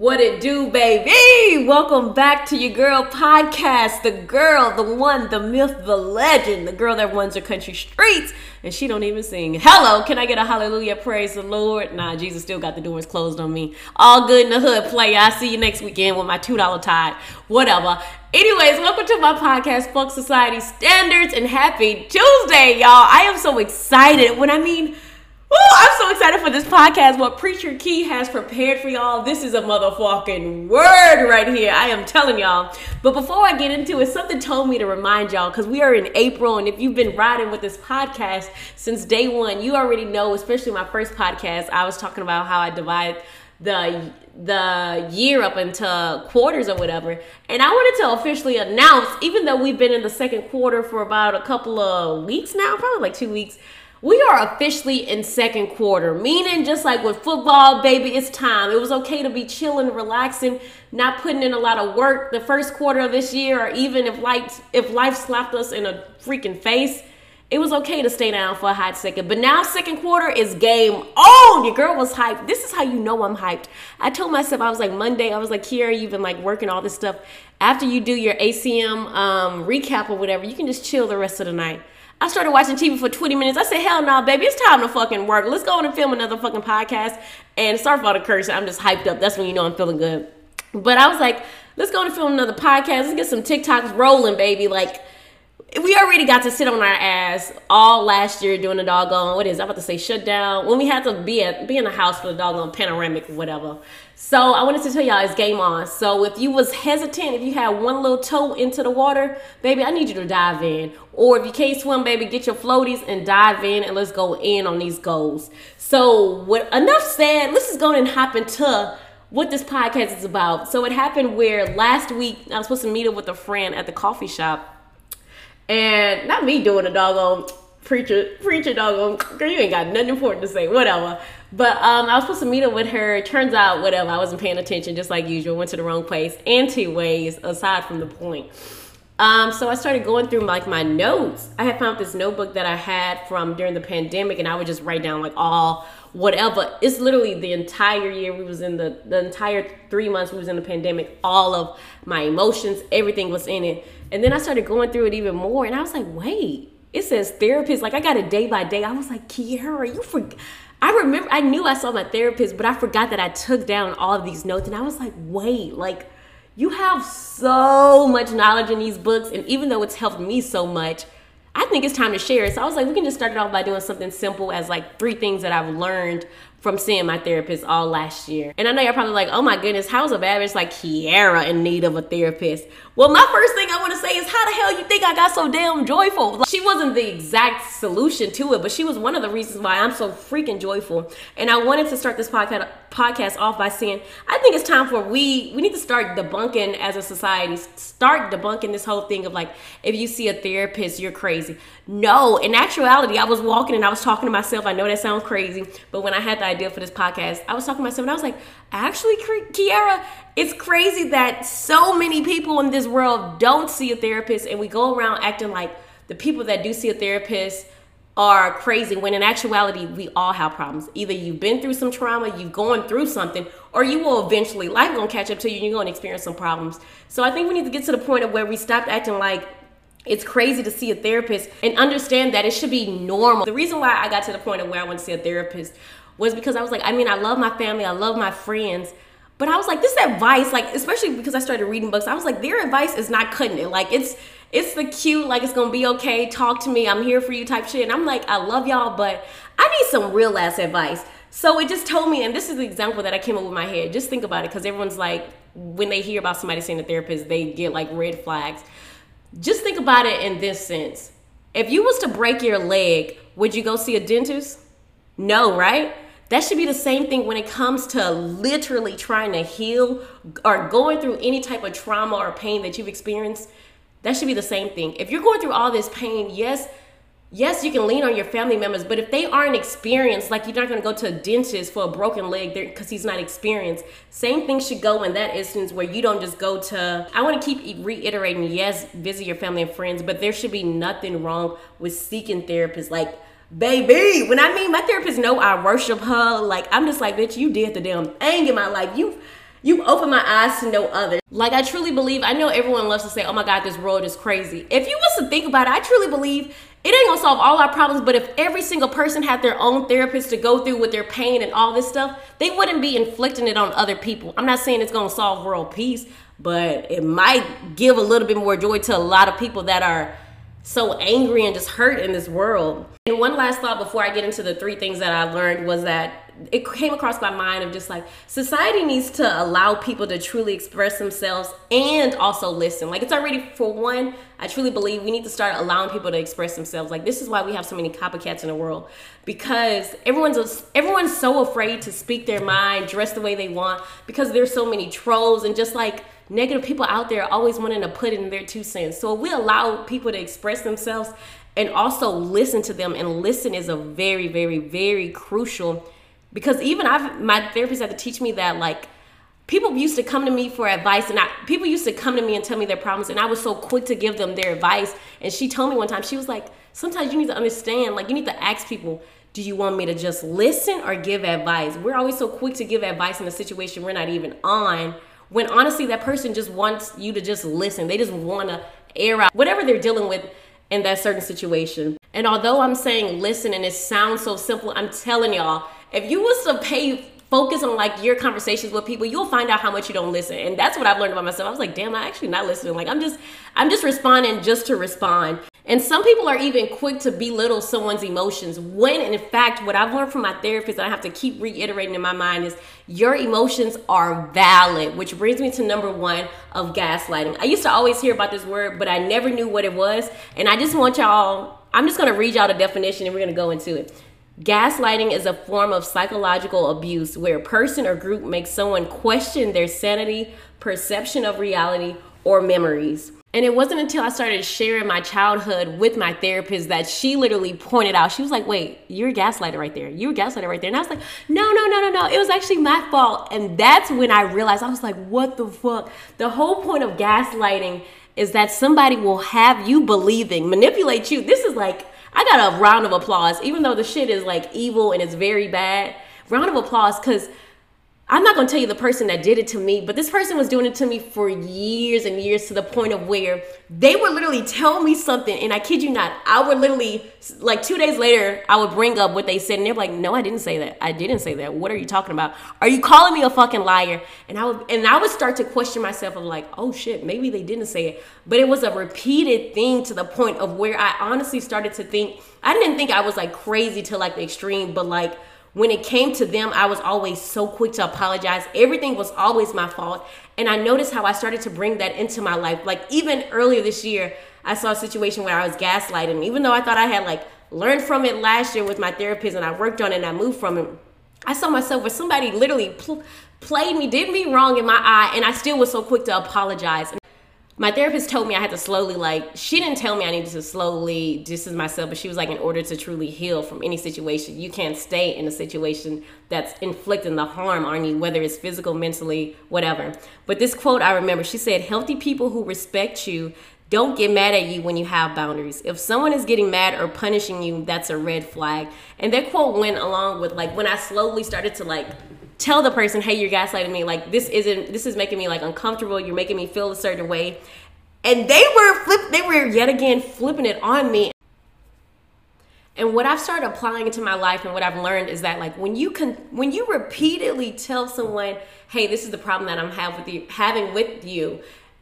What it do, baby? Welcome back to your girl podcast. The girl, the one, the myth, the legend, the girl that runs the country streets, and she don't even sing. Hello, can I get a hallelujah? Praise the Lord. Nah, Jesus still got the doors closed on me. All good in the hood, play. I see you next weekend with my two dollar tide. Whatever. Anyways, welcome to my podcast, Fuck Society Standards, and happy Tuesday, y'all. I am so excited. When I mean Ooh, I'm so excited for this podcast. What Preacher Key has prepared for y'all. This is a motherfucking word right here. I am telling y'all. But before I get into it, something told me to remind y'all because we are in April, and if you've been riding with this podcast since day one, you already know, especially my first podcast, I was talking about how I divide the the year up into quarters or whatever. And I wanted to officially announce, even though we've been in the second quarter for about a couple of weeks now, probably like two weeks we are officially in second quarter, meaning just like with football, baby, it's time. It was okay to be chilling, relaxing, not putting in a lot of work the first quarter of this year, or even if life if life slapped us in a freaking face, it was okay to stay down for a hot second. But now second quarter is game on. Your girl was hyped. This is how you know I'm hyped. I told myself I was like Monday, I was like, Kiera, you've been like working all this stuff. After you do your ACM um, recap or whatever, you can just chill the rest of the night. I started watching TV for 20 minutes. I said, hell no, baby, it's time to fucking work. Let's go on and film another fucking podcast. And sorry for all the curse. I'm just hyped up. That's when you know I'm feeling good. But I was like, let's go on and film another podcast. Let's get some TikToks rolling, baby. Like, we already got to sit on our ass all last year doing the doggone what is I'm about to say shutdown when we had to be at be in the house for the doggone panoramic or whatever. So I wanted to tell y'all it's game on. So if you was hesitant, if you had one little toe into the water, baby, I need you to dive in. Or if you can't swim, baby, get your floaties and dive in and let's go in on these goals. So what enough said, let's just go and hop into what this podcast is about. So it happened where last week I was supposed to meet up with a friend at the coffee shop and not me doing a doggone preacher, preacher doggone, girl, you ain't got nothing important to say, whatever. But um, I was supposed to meet up with her. Turns out, whatever, I wasn't paying attention, just like usual. Went to the wrong place. Anti ways, aside from the point. Um, so I started going through like my notes. I had found this notebook that I had from during the pandemic, and I would just write down like all whatever. It's literally the entire year we was in the the entire three months we was in the pandemic. All of my emotions, everything was in it. And then I started going through it even more, and I was like, wait, it says therapist. Like I got it day by day. I was like, Kiera, you forgot. I remember I knew I saw my therapist, but I forgot that I took down all of these notes, and I was like, wait, like you have so much knowledge in these books, and even though it's helped me so much, I think it's time to share. So I was like, we can just start it off by doing something simple as like three things that I've learned from seeing my therapist all last year. And I know you're probably like, oh my goodness, how's a bad bitch like Kiera in need of a therapist? Well, my first thing I want to say is how the hell you think I got so damn joyful? Like, she wasn't the exact solution to it, but she was one of the reasons why I'm so freaking joyful. And I wanted to start this podcast podcast off by saying, I think it's time for we we need to start debunking as a society, start debunking this whole thing of like, if you see a therapist, you're crazy. No, in actuality, I was walking and I was talking to myself. I know that sounds crazy, but when I had the idea for this podcast, I was talking to myself and I was like, actually, Kiera, it's crazy that so many people in this world don't see a therapist and we go around acting like the people that do see a therapist are crazy when in actuality we all have problems. Either you've been through some trauma you've gone through something or you will eventually life gonna catch up to you and you're gonna experience some problems. So i think we need to get to the point of where we stop acting like it's crazy to see a therapist and understand that it should be normal. The reason why i got to the point of where i went to see a therapist was because i was like i mean i love my family i love my friends but I was like, this advice, like, especially because I started reading books, I was like, their advice is not cutting it. Like, it's it's the cute, like it's gonna be okay, talk to me, I'm here for you type shit. And I'm like, I love y'all, but I need some real ass advice. So it just told me, and this is the example that I came up with my head. Just think about it, because everyone's like, when they hear about somebody seeing a therapist, they get like red flags. Just think about it in this sense. If you was to break your leg, would you go see a dentist? No, right? That should be the same thing when it comes to literally trying to heal or going through any type of trauma or pain that you've experienced. That should be the same thing. If you're going through all this pain, yes, yes, you can lean on your family members, but if they aren't experienced, like you're not going to go to a dentist for a broken leg because he's not experienced. Same thing should go in that instance where you don't just go to. I want to keep reiterating, yes, visit your family and friends, but there should be nothing wrong with seeking therapists. Like baby. When I mean my therapist know I worship her, like I'm just like, bitch, you did the damn thing in my life. You You open my eyes to no other. Like I truly believe, I know everyone loves to say, oh my God, this world is crazy. If you was to think about it, I truly believe it ain't gonna solve all our problems, but if every single person had their own therapist to go through with their pain and all this stuff, they wouldn't be inflicting it on other people. I'm not saying it's gonna solve world peace, but it might give a little bit more joy to a lot of people that are so angry and just hurt in this world. And one last thought before I get into the three things that I learned was that it came across my mind of just like society needs to allow people to truly express themselves and also listen. Like it's already for one, I truly believe we need to start allowing people to express themselves. Like this is why we have so many copycats in the world because everyone's everyone's so afraid to speak their mind, dress the way they want because there's so many trolls and just like negative people out there always wanting to put in their two cents. So if we allow people to express themselves and also listen to them. And listen is a very very very crucial because even I've my therapist had to teach me that like people used to come to me for advice and I, people used to come to me and tell me their problems and I was so quick to give them their advice. And she told me one time she was like sometimes you need to understand like you need to ask people do you want me to just listen or give advice? We're always so quick to give advice in a situation we're not even on when honestly that person just wants you to just listen they just want to air out whatever they're dealing with in that certain situation and although i'm saying listen and it sounds so simple i'm telling y'all if you was to pay focus on like your conversations with people, you'll find out how much you don't listen. And that's what I've learned about myself. I was like, damn, I actually not listening. Like I'm just I'm just responding just to respond. And some people are even quick to belittle someone's emotions when in fact what I've learned from my therapist I have to keep reiterating in my mind is your emotions are valid, which brings me to number 1 of gaslighting. I used to always hear about this word, but I never knew what it was, and I just want y'all I'm just to read y'all the definition and we're to go into it. Gaslighting is a form of psychological abuse where a person or group makes someone question their sanity, perception of reality, or memories. And it wasn't until I started sharing my childhood with my therapist that she literally pointed out, she was like, wait, you're a gaslighter right there. You're a gaslighter right there. And I was like, no, no, no, no, no. It was actually my fault. And that's when I realized, I was like, what the fuck? The whole point of gaslighting is that somebody will have you believing, manipulate you. This is like I got a round of applause, even though the shit is like evil and it's very bad. Round of applause because I'm not gonna tell you the person that did it to me, but this person was doing it to me for years and years to the point of where they would literally tell me something, and I kid you not, I would literally like two days later, I would bring up what they said, and they're like, "No, I didn't say that. I didn't say that. What are you talking about? Are you calling me a fucking liar?" And I would and I would start to question myself of like, "Oh shit, maybe they didn't say it," but it was a repeated thing to the point of where I honestly started to think. I didn't think I was like crazy to like the extreme, but like when it came to them, I was always so quick to apologize. Everything was always my fault. And I noticed how I started to bring that into my life. Like even earlier this year, I saw a situation where I was gaslighting. Even though I thought I had like learned from it last year with my therapist and I worked on it and I moved from it, I saw myself where somebody literally pl- played me, did me wrong in my eye, and I still was so quick to apologize my therapist told me I had to slowly like she didn't tell me I needed to slowly distance myself, but she was like in order to truly heal from any situation, you can't stay in a situation that's inflicting the harm on you, whether it's physical, mentally, whatever. But this quote I remember, she said, "Healthy people who respect you don't get mad at you when you have boundaries. If someone is getting mad or punishing you, that's a red flag." And that quote went along with like when I slowly started to like tell the person, hey, you're gaslighting me. Like this isn't this is making me like uncomfortable. You're making me feel a certain way. And they were flip they were yet again flipping it on me. And what I've started applying into my life and what I've learned is that like when you can when you repeatedly tell someone, hey, this is the problem that I'm have with you having with you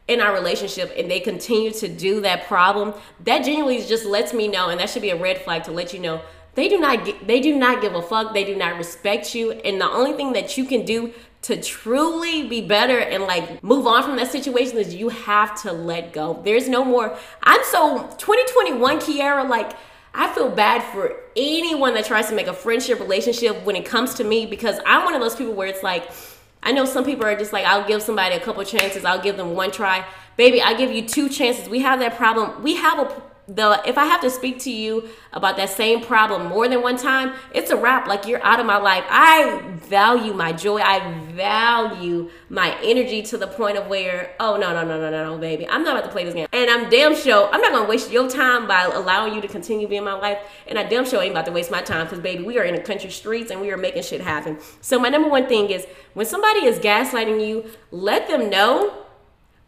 in our relationship and they continue to do that problem, that genuinely just lets me know, and that should be a red flag to let you know they do not they do not give a fuck. They do not respect you. And the only thing that you can do to truly be better and like move on from that situation is you have to let go. There's no more i'm so 2021 kiara like i feel bad for anyone that tries to make a friendship relationship when it comes to me because i'm one of those people where it's like i know some people are just like i'll give somebody a couple chances. I'll give them one try. Baby i give you two chances. We have that problem. We have a the if I have to speak to you about that same problem more than one time, it's a wrap. Like you're out of my life. I value my joy. I value my energy to the point of where, oh no, no, no, no, no, no, baby. I'm not about to play this game. And I'm damn sure I'm not gonna waste your time by allowing you to continue being my life. And I damn sure ain't about to waste my time because baby, we are in the country streets and we are making shit happen. So my number one thing is when somebody is gaslighting you, let them know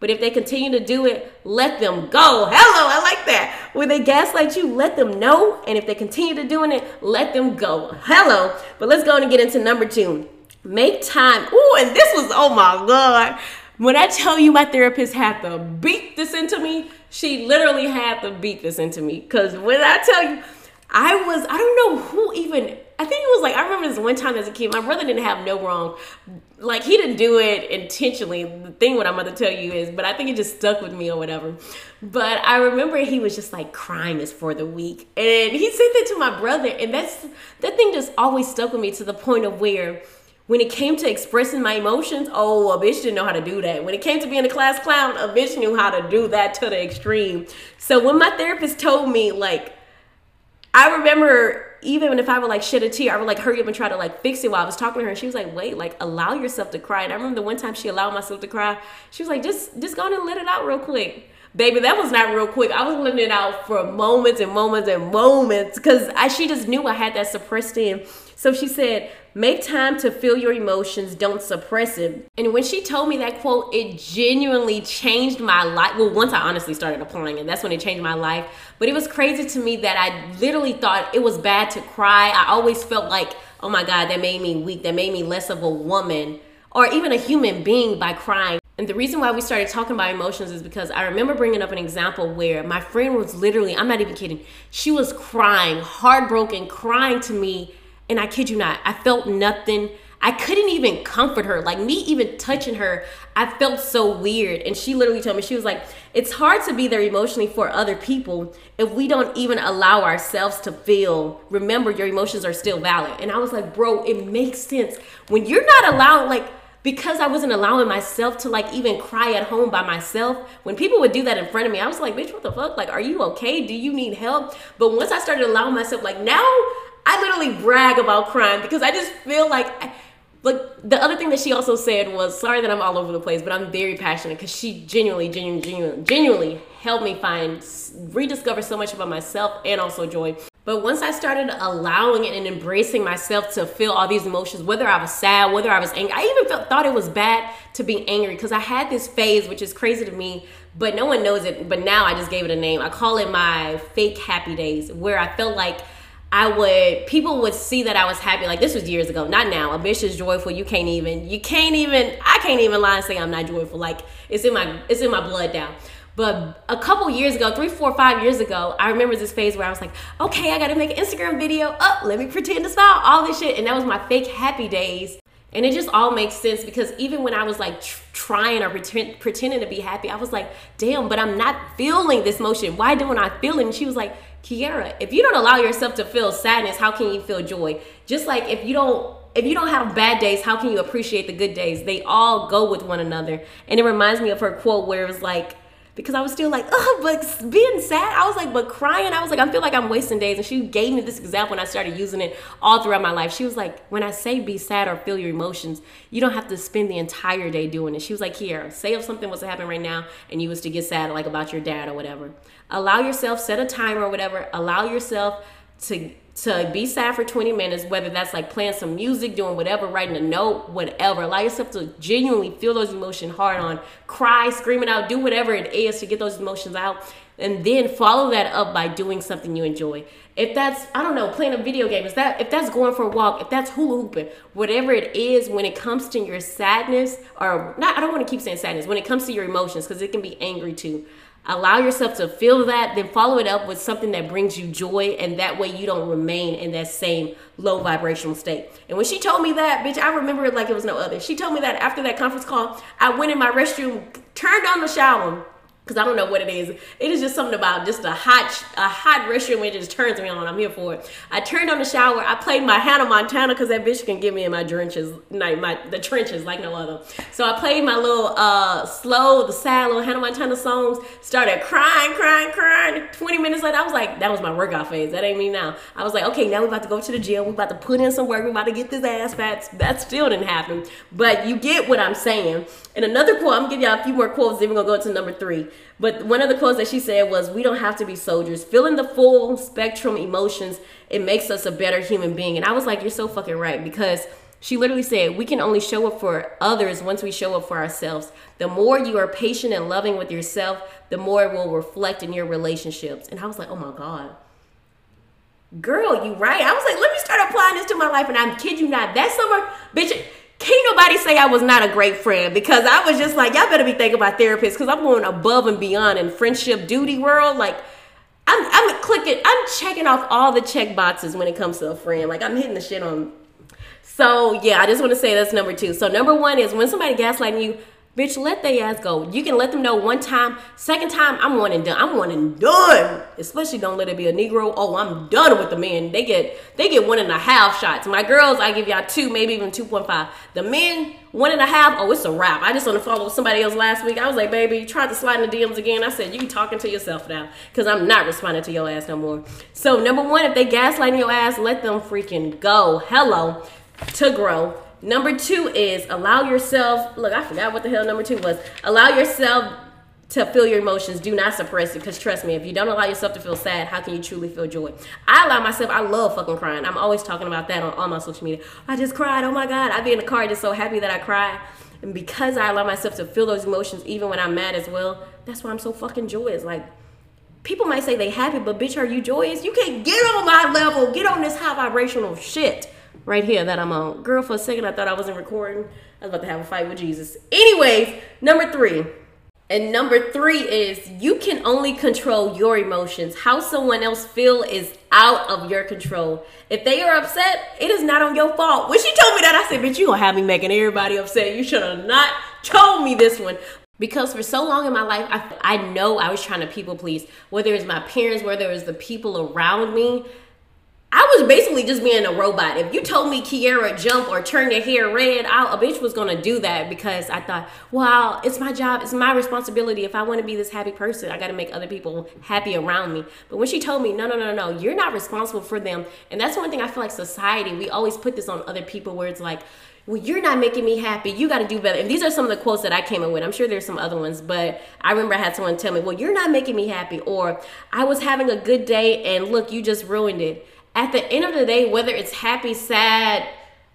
but if they continue to do it, let them go. Hello, I like that. When they gaslight you, let them know. And if they continue to doing it, let them go. Hello. But let's go and get into number two. Make time. Ooh, and this was, oh my God. When I tell you my therapist had to beat this into me, she literally had to beat this into me. Because when I tell you, I was, I don't know who even I think it was like I remember this one time as a kid, my brother didn't have no wrong. Like he didn't do it intentionally. The thing what I'm about to tell you is, but I think it just stuck with me or whatever. But I remember he was just like crying is for the week, and he said that to my brother, and that's that thing just always stuck with me to the point of where. When it came to expressing my emotions, oh, a bitch didn't know how to do that. When it came to being a class clown, a bitch knew how to do that to the extreme. So when my therapist told me, like, I remember even if I would like shed a tear, I would like hurry up and try to like fix it while I was talking to her. And she was like, wait, like allow yourself to cry. And I remember the one time she allowed myself to cry, she was like, just just go and let it out real quick. Baby, that was not real quick. I was letting it out for moments and moments and moments because I she just knew I had that suppressed in. So she said, Make time to feel your emotions, don't suppress it. And when she told me that quote, it genuinely changed my life. Well, once I honestly started applying it, that's when it changed my life. But it was crazy to me that I literally thought it was bad to cry. I always felt like, oh my God, that made me weak, that made me less of a woman or even a human being by crying. And the reason why we started talking about emotions is because I remember bringing up an example where my friend was literally, I'm not even kidding, she was crying, heartbroken, crying to me and I kid you not, I felt nothing. I couldn't even comfort her. Like me even touching her, I felt so weird. And she literally told me, she was like, it's hard to be there emotionally for other people if we don't even allow ourselves to feel. Remember, your emotions are still valid. And I was like, bro, it makes sense. When you're not allowed, like, because I wasn't allowing myself to like even cry at home by myself. When people would do that in front of me, I was like, bitch, what the fuck? Like, are you okay? Do you need help? But once I started allowing myself, like now I literally brag about crime because I just feel like. like the other thing that she also said was sorry that I'm all over the place, but I'm very passionate because she genuinely, genuinely, genuinely, genuinely helped me find, rediscover so much about myself and also joy. But once I started allowing it and embracing myself to feel all these emotions, whether I was sad, whether I was angry, I even felt, thought it was bad to be angry because I had this phase, which is crazy to me, but no one knows it. But now I just gave it a name. I call it my fake happy days, where I felt like I would people would see that I was happy. Like this was years ago, not now. A bitch is joyful. You can't even you can't even I can't even lie and say I'm not joyful. Like it's in my it's in my blood now. But a couple years ago, three, four, five years ago, I remember this phase where I was like, okay, I gotta make an Instagram video. Up, let me pretend to smile, all this shit. And that was my fake happy days. And it just all makes sense because even when I was like tr- trying or pretend, pretending to be happy, I was like, damn, but I'm not feeling this motion. Why don't I feel it? And she was like, Kiara, if you don't allow yourself to feel sadness, how can you feel joy? Just like if you don't if you don't have bad days, how can you appreciate the good days? They all go with one another. And it reminds me of her quote where it was like, because I was still like, oh, but being sad, I was like, but crying, I was like, I feel like I'm wasting days. And she gave me this example and I started using it all throughout my life. She was like, when I say be sad or feel your emotions, you don't have to spend the entire day doing it. She was like, here, say if something was to happen right now and you was to get sad, like about your dad or whatever. Allow yourself, set a timer or whatever, allow yourself to to be sad for 20 minutes, whether that's like playing some music, doing whatever, writing a note, whatever. Allow yourself to genuinely feel those emotions hard on, cry, screaming out, do whatever it is to get those emotions out. And then follow that up by doing something you enjoy. If that's, I don't know, playing a video game, is that if that's going for a walk, if that's hula hooping, whatever it is, when it comes to your sadness, or not, I don't want to keep saying sadness, when it comes to your emotions, because it can be angry too allow yourself to feel that then follow it up with something that brings you joy and that way you don't remain in that same low vibrational state. And when she told me that bitch i remember it like it was no other. She told me that after that conference call i went in my restroom turned on the shower because I don't know what it is. It is just something about just a hot a hot restaurant it just turns me on. I'm here for it. I turned on the shower. I played my Hannah Montana because that bitch can get me in my trenches, like my the trenches like no other. So I played my little uh slow, the sad little Hannah Montana songs. Started crying, crying, crying. 20 minutes later, I was like, that was my workout phase. That ain't me now. I was like, okay, now we about to go to the gym. We about to put in some work. We about to get this ass fat. That still didn't happen. But you get what I'm saying. And another quote, I'm gonna give y'all a few more quotes. Then we're gonna go to number three. But one of the quotes that she said was, "We don't have to be soldiers. Feeling the full spectrum emotions, it makes us a better human being." And I was like, "You're so fucking right," because she literally said, "We can only show up for others once we show up for ourselves. The more you are patient and loving with yourself, the more it will reflect in your relationships." And I was like, "Oh my god." Girl, you right. I was like, let me start applying this to my life. And I'm kid you not. That summer, bitch, can't nobody say I was not a great friend because I was just like, y'all better be thinking about therapists because I'm going above and beyond in friendship duty world. Like, I'm, I'm clicking, I'm checking off all the check boxes when it comes to a friend. Like, I'm hitting the shit on. So, yeah, I just want to say that's number two. So, number one is when somebody gaslighting you, Bitch, let they ass go. You can let them know one time. Second time, I'm one and done. I'm one and done. Especially don't let it be a Negro. Oh, I'm done with the men. They get they get one and a half shots. My girls, I give y'all two, maybe even two point five. The men, one and a half. Oh, it's a wrap. I just the phone with somebody else last week. I was like, baby, you tried to slide in the DMs again. I said, you talking to yourself now, because I'm not responding to your ass no more. So number one, if they gaslighting your ass, let them freaking go. Hello, to grow. Number two is allow yourself. Look, I forgot what the hell number two was. Allow yourself to feel your emotions. Do not suppress it. Because trust me, if you don't allow yourself to feel sad, how can you truly feel joy? I allow myself, I love fucking crying. I'm always talking about that on all my social media. I just cried. Oh my God. I'd be in the car just so happy that I cried. And because I allow myself to feel those emotions, even when I'm mad as well, that's why I'm so fucking joyous. Like, people might say they happy, but bitch, are you joyous? You can't get on my level. Get on this high vibrational shit right here that I'm on. Girl, for a second I thought I wasn't recording. I was about to have a fight with Jesus. Anyways, number three. And number three is you can only control your emotions. How someone else feel is out of your control. If they are upset, it is not on your fault. When she told me that, I said, bitch, you gonna have me making everybody upset. You should have not told me this one. Because for so long in my life, I, I know I was trying to people please, whether it's my parents, whether it was the people around me. I was basically just being a robot. If you told me Kiera jump or turn your hair red, I, a bitch was gonna do that because I thought, well, it's my job, it's my responsibility. If I want to be this happy person, I got to make other people happy around me. But when she told me, no, no, no, no, you're not responsible for them, and that's one thing I feel like society we always put this on other people where it's like, well, you're not making me happy. You got to do better. And these are some of the quotes that I came up with. I'm sure there's some other ones, but I remember I had someone tell me, well, you're not making me happy, or I was having a good day and look, you just ruined it at the end of the day, whether it's happy, sad,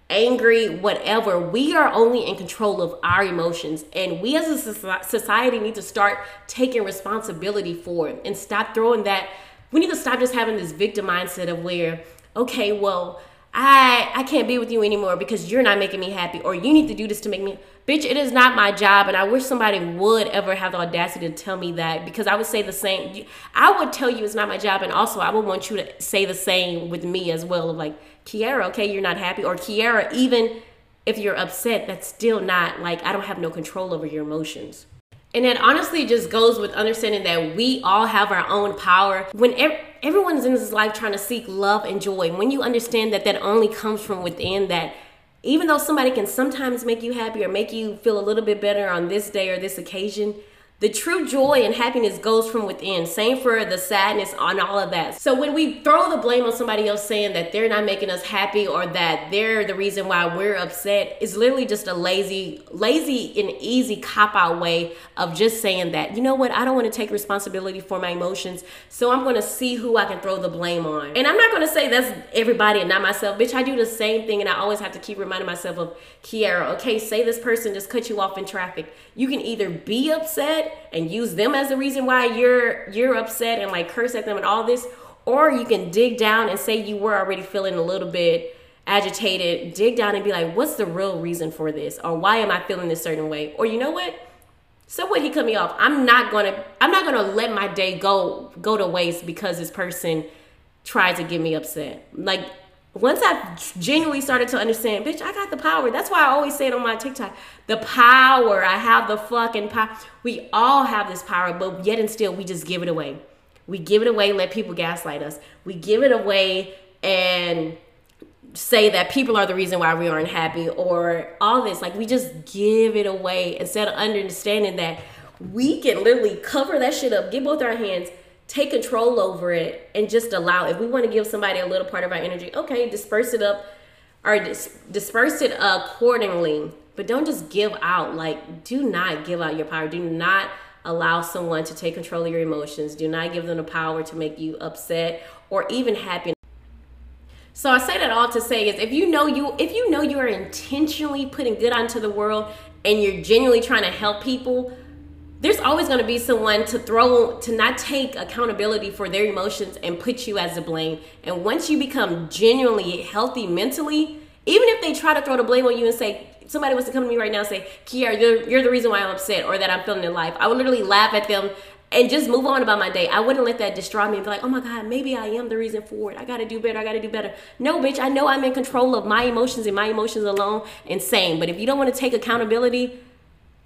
angry, whatever, we are only in control of our emotions. And we as a society need to start taking responsibility for it and stop throwing that. We need to stop just having this victim mindset of where, okay, well, I I can't be with you anymore because you're not making me happy or you need to do this to make me bitch it is not my job and I wish somebody would ever have the audacity to tell me that because I would say the same I would tell you it's not my job and also I would want you to say the same with me as well of like Kiera okay you're not happy or Kiera even if you're upset that's still not like I don't have no control over your emotions and it honestly just goes with understanding that we all have our own power. When ev- everyone's in this life trying to seek love and joy, when you understand that that only comes from within, that even though somebody can sometimes make you happy or make you feel a little bit better on this day or this occasion, the true joy and happiness goes from within. Same for the sadness on all of that. So when we throw the blame on somebody else saying that they're not making us happy or that they're the reason why we're upset, it's literally just a lazy, lazy and easy cop out way of just saying that, you know what, I don't want to take responsibility for my emotions. So I'm going to see who I can throw the blame on. And I'm not going to say that's everybody and not myself. Bitch, I do the same thing and I always have to keep reminding myself of Kiera. Okay, say this person just cut you off in traffic. You can either be upset and use them as the reason why you're you're upset and like curse at them and all this or you can dig down and say you were already feeling a little bit agitated dig down and be like what's the real reason for this? Or why am i feeling this certain way? Or you know what? So what? He cut me off. I'm not gonna i'm not gonna let my day go go to waste because this person tried to get me upset. Like once I genuinely started to understand, bitch, I got the power. That's why I always say it on my TikTok. The power. I have the fucking power. We all have this power, but yet and still we just give it away. We give it away, let people gaslight us. We give it away and say that people are the reason why we aren't happy or all this. Like we just give it away instead of understanding that we can literally cover that shit up, get both our hands, take control over it, and just allow. If we want to give somebody a little part of our energy, okay, disperse it up or dis- disperse it accordingly. But don't just give out. Like, do not give out your power. Do not allow someone to take control of your emotions. Do not give them the power to make you upset or even happy. So I say that all to say is if you know you if you know you are intentionally putting good onto the world and you're genuinely trying to help people, there's always going to be someone to throw to not take accountability for their emotions and put you as the blame. And once you become genuinely healthy mentally, even if they try to throw the blame on you and say somebody was to come to me right now and say, Kiara, you're, you're the reason why I'm upset or that I'm feeling in life, I would literally laugh at them and just move on about my day. I wouldn't let that destroy me and be like, oh my God, maybe I am the reason for it. I gotta do better. I gotta do better. No, bitch, I know I'm in control of my emotions and my emotions alone and same. But if you don't wanna take accountability,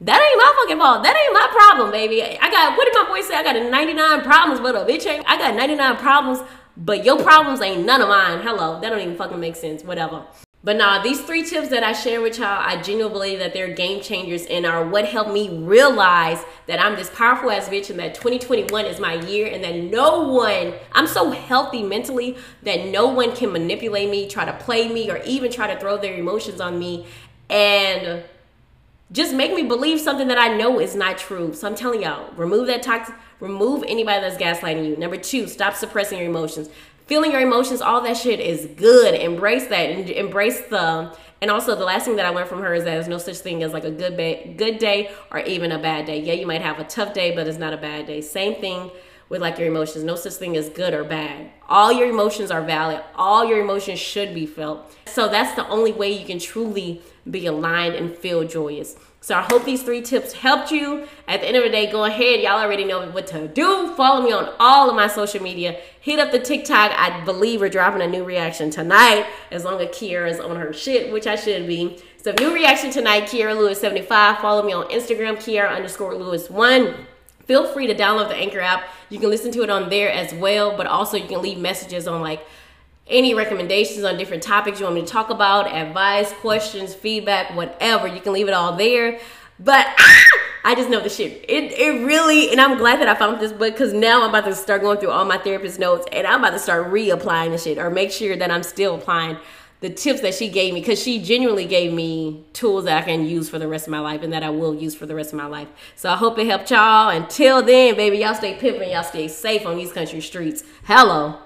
that ain't my fucking fault. That ain't my problem, baby. I got, what did my boy say? I got 99 problems, but a bitch ain't. I got 99 problems, but your problems ain't none of mine. Hello. That don't even fucking make sense. Whatever. But now these three tips that I share with y'all, I genuinely believe that they're game changers and are what helped me realize that I'm this powerful ass bitch and that 2021 is my year and that no one, I'm so healthy mentally that no one can manipulate me, try to play me, or even try to throw their emotions on me and just make me believe something that I know is not true. So I'm telling y'all, remove that toxic, remove anybody that's gaslighting you. Number two, stop suppressing your emotions feeling your emotions, all that shit is good. Embrace that and embrace the. And also, the last thing that I learned from her is that there's no such thing as like a good ba- good day or even a bad day. Yeah, you might have a tough day, but it's not a bad day. Same thing with like your emotions. No such thing as good or bad. All your emotions are valid. All your emotions should be felt. So that's the only way you can truly be aligned and feel joyous. So I hope these three tips helped you. At the end of the day, go ahead. Y'all already know what to do. Follow me on all of my social media. Hit up the TikTok. I believe we're dropping a new reaction tonight, as long as Kiara is on her shit, which I should be. So new reaction tonight, Kiara Lewis 75. Follow me on Instagram, Kiara underscore Lewis 1. Feel free to download the Anchor app. You can listen to it on there as well, but also you can leave messages on like any recommendations on different topics you want me to talk about, advice, questions, feedback, whatever. You can leave it all there. But ah, I just know the shit. It, it really, and I'm glad that I found this book because now I'm about to start going through all my therapist notes and I'm about to start reapplying the shit or make sure that I'm still applying the tips that she gave me because she genuinely gave me tools that I can use for the rest of my life and that I will use for the rest of my life. So I hope it helped y'all. Until then, baby, y'all stay pimping, y'all stay safe on these country streets. Hello.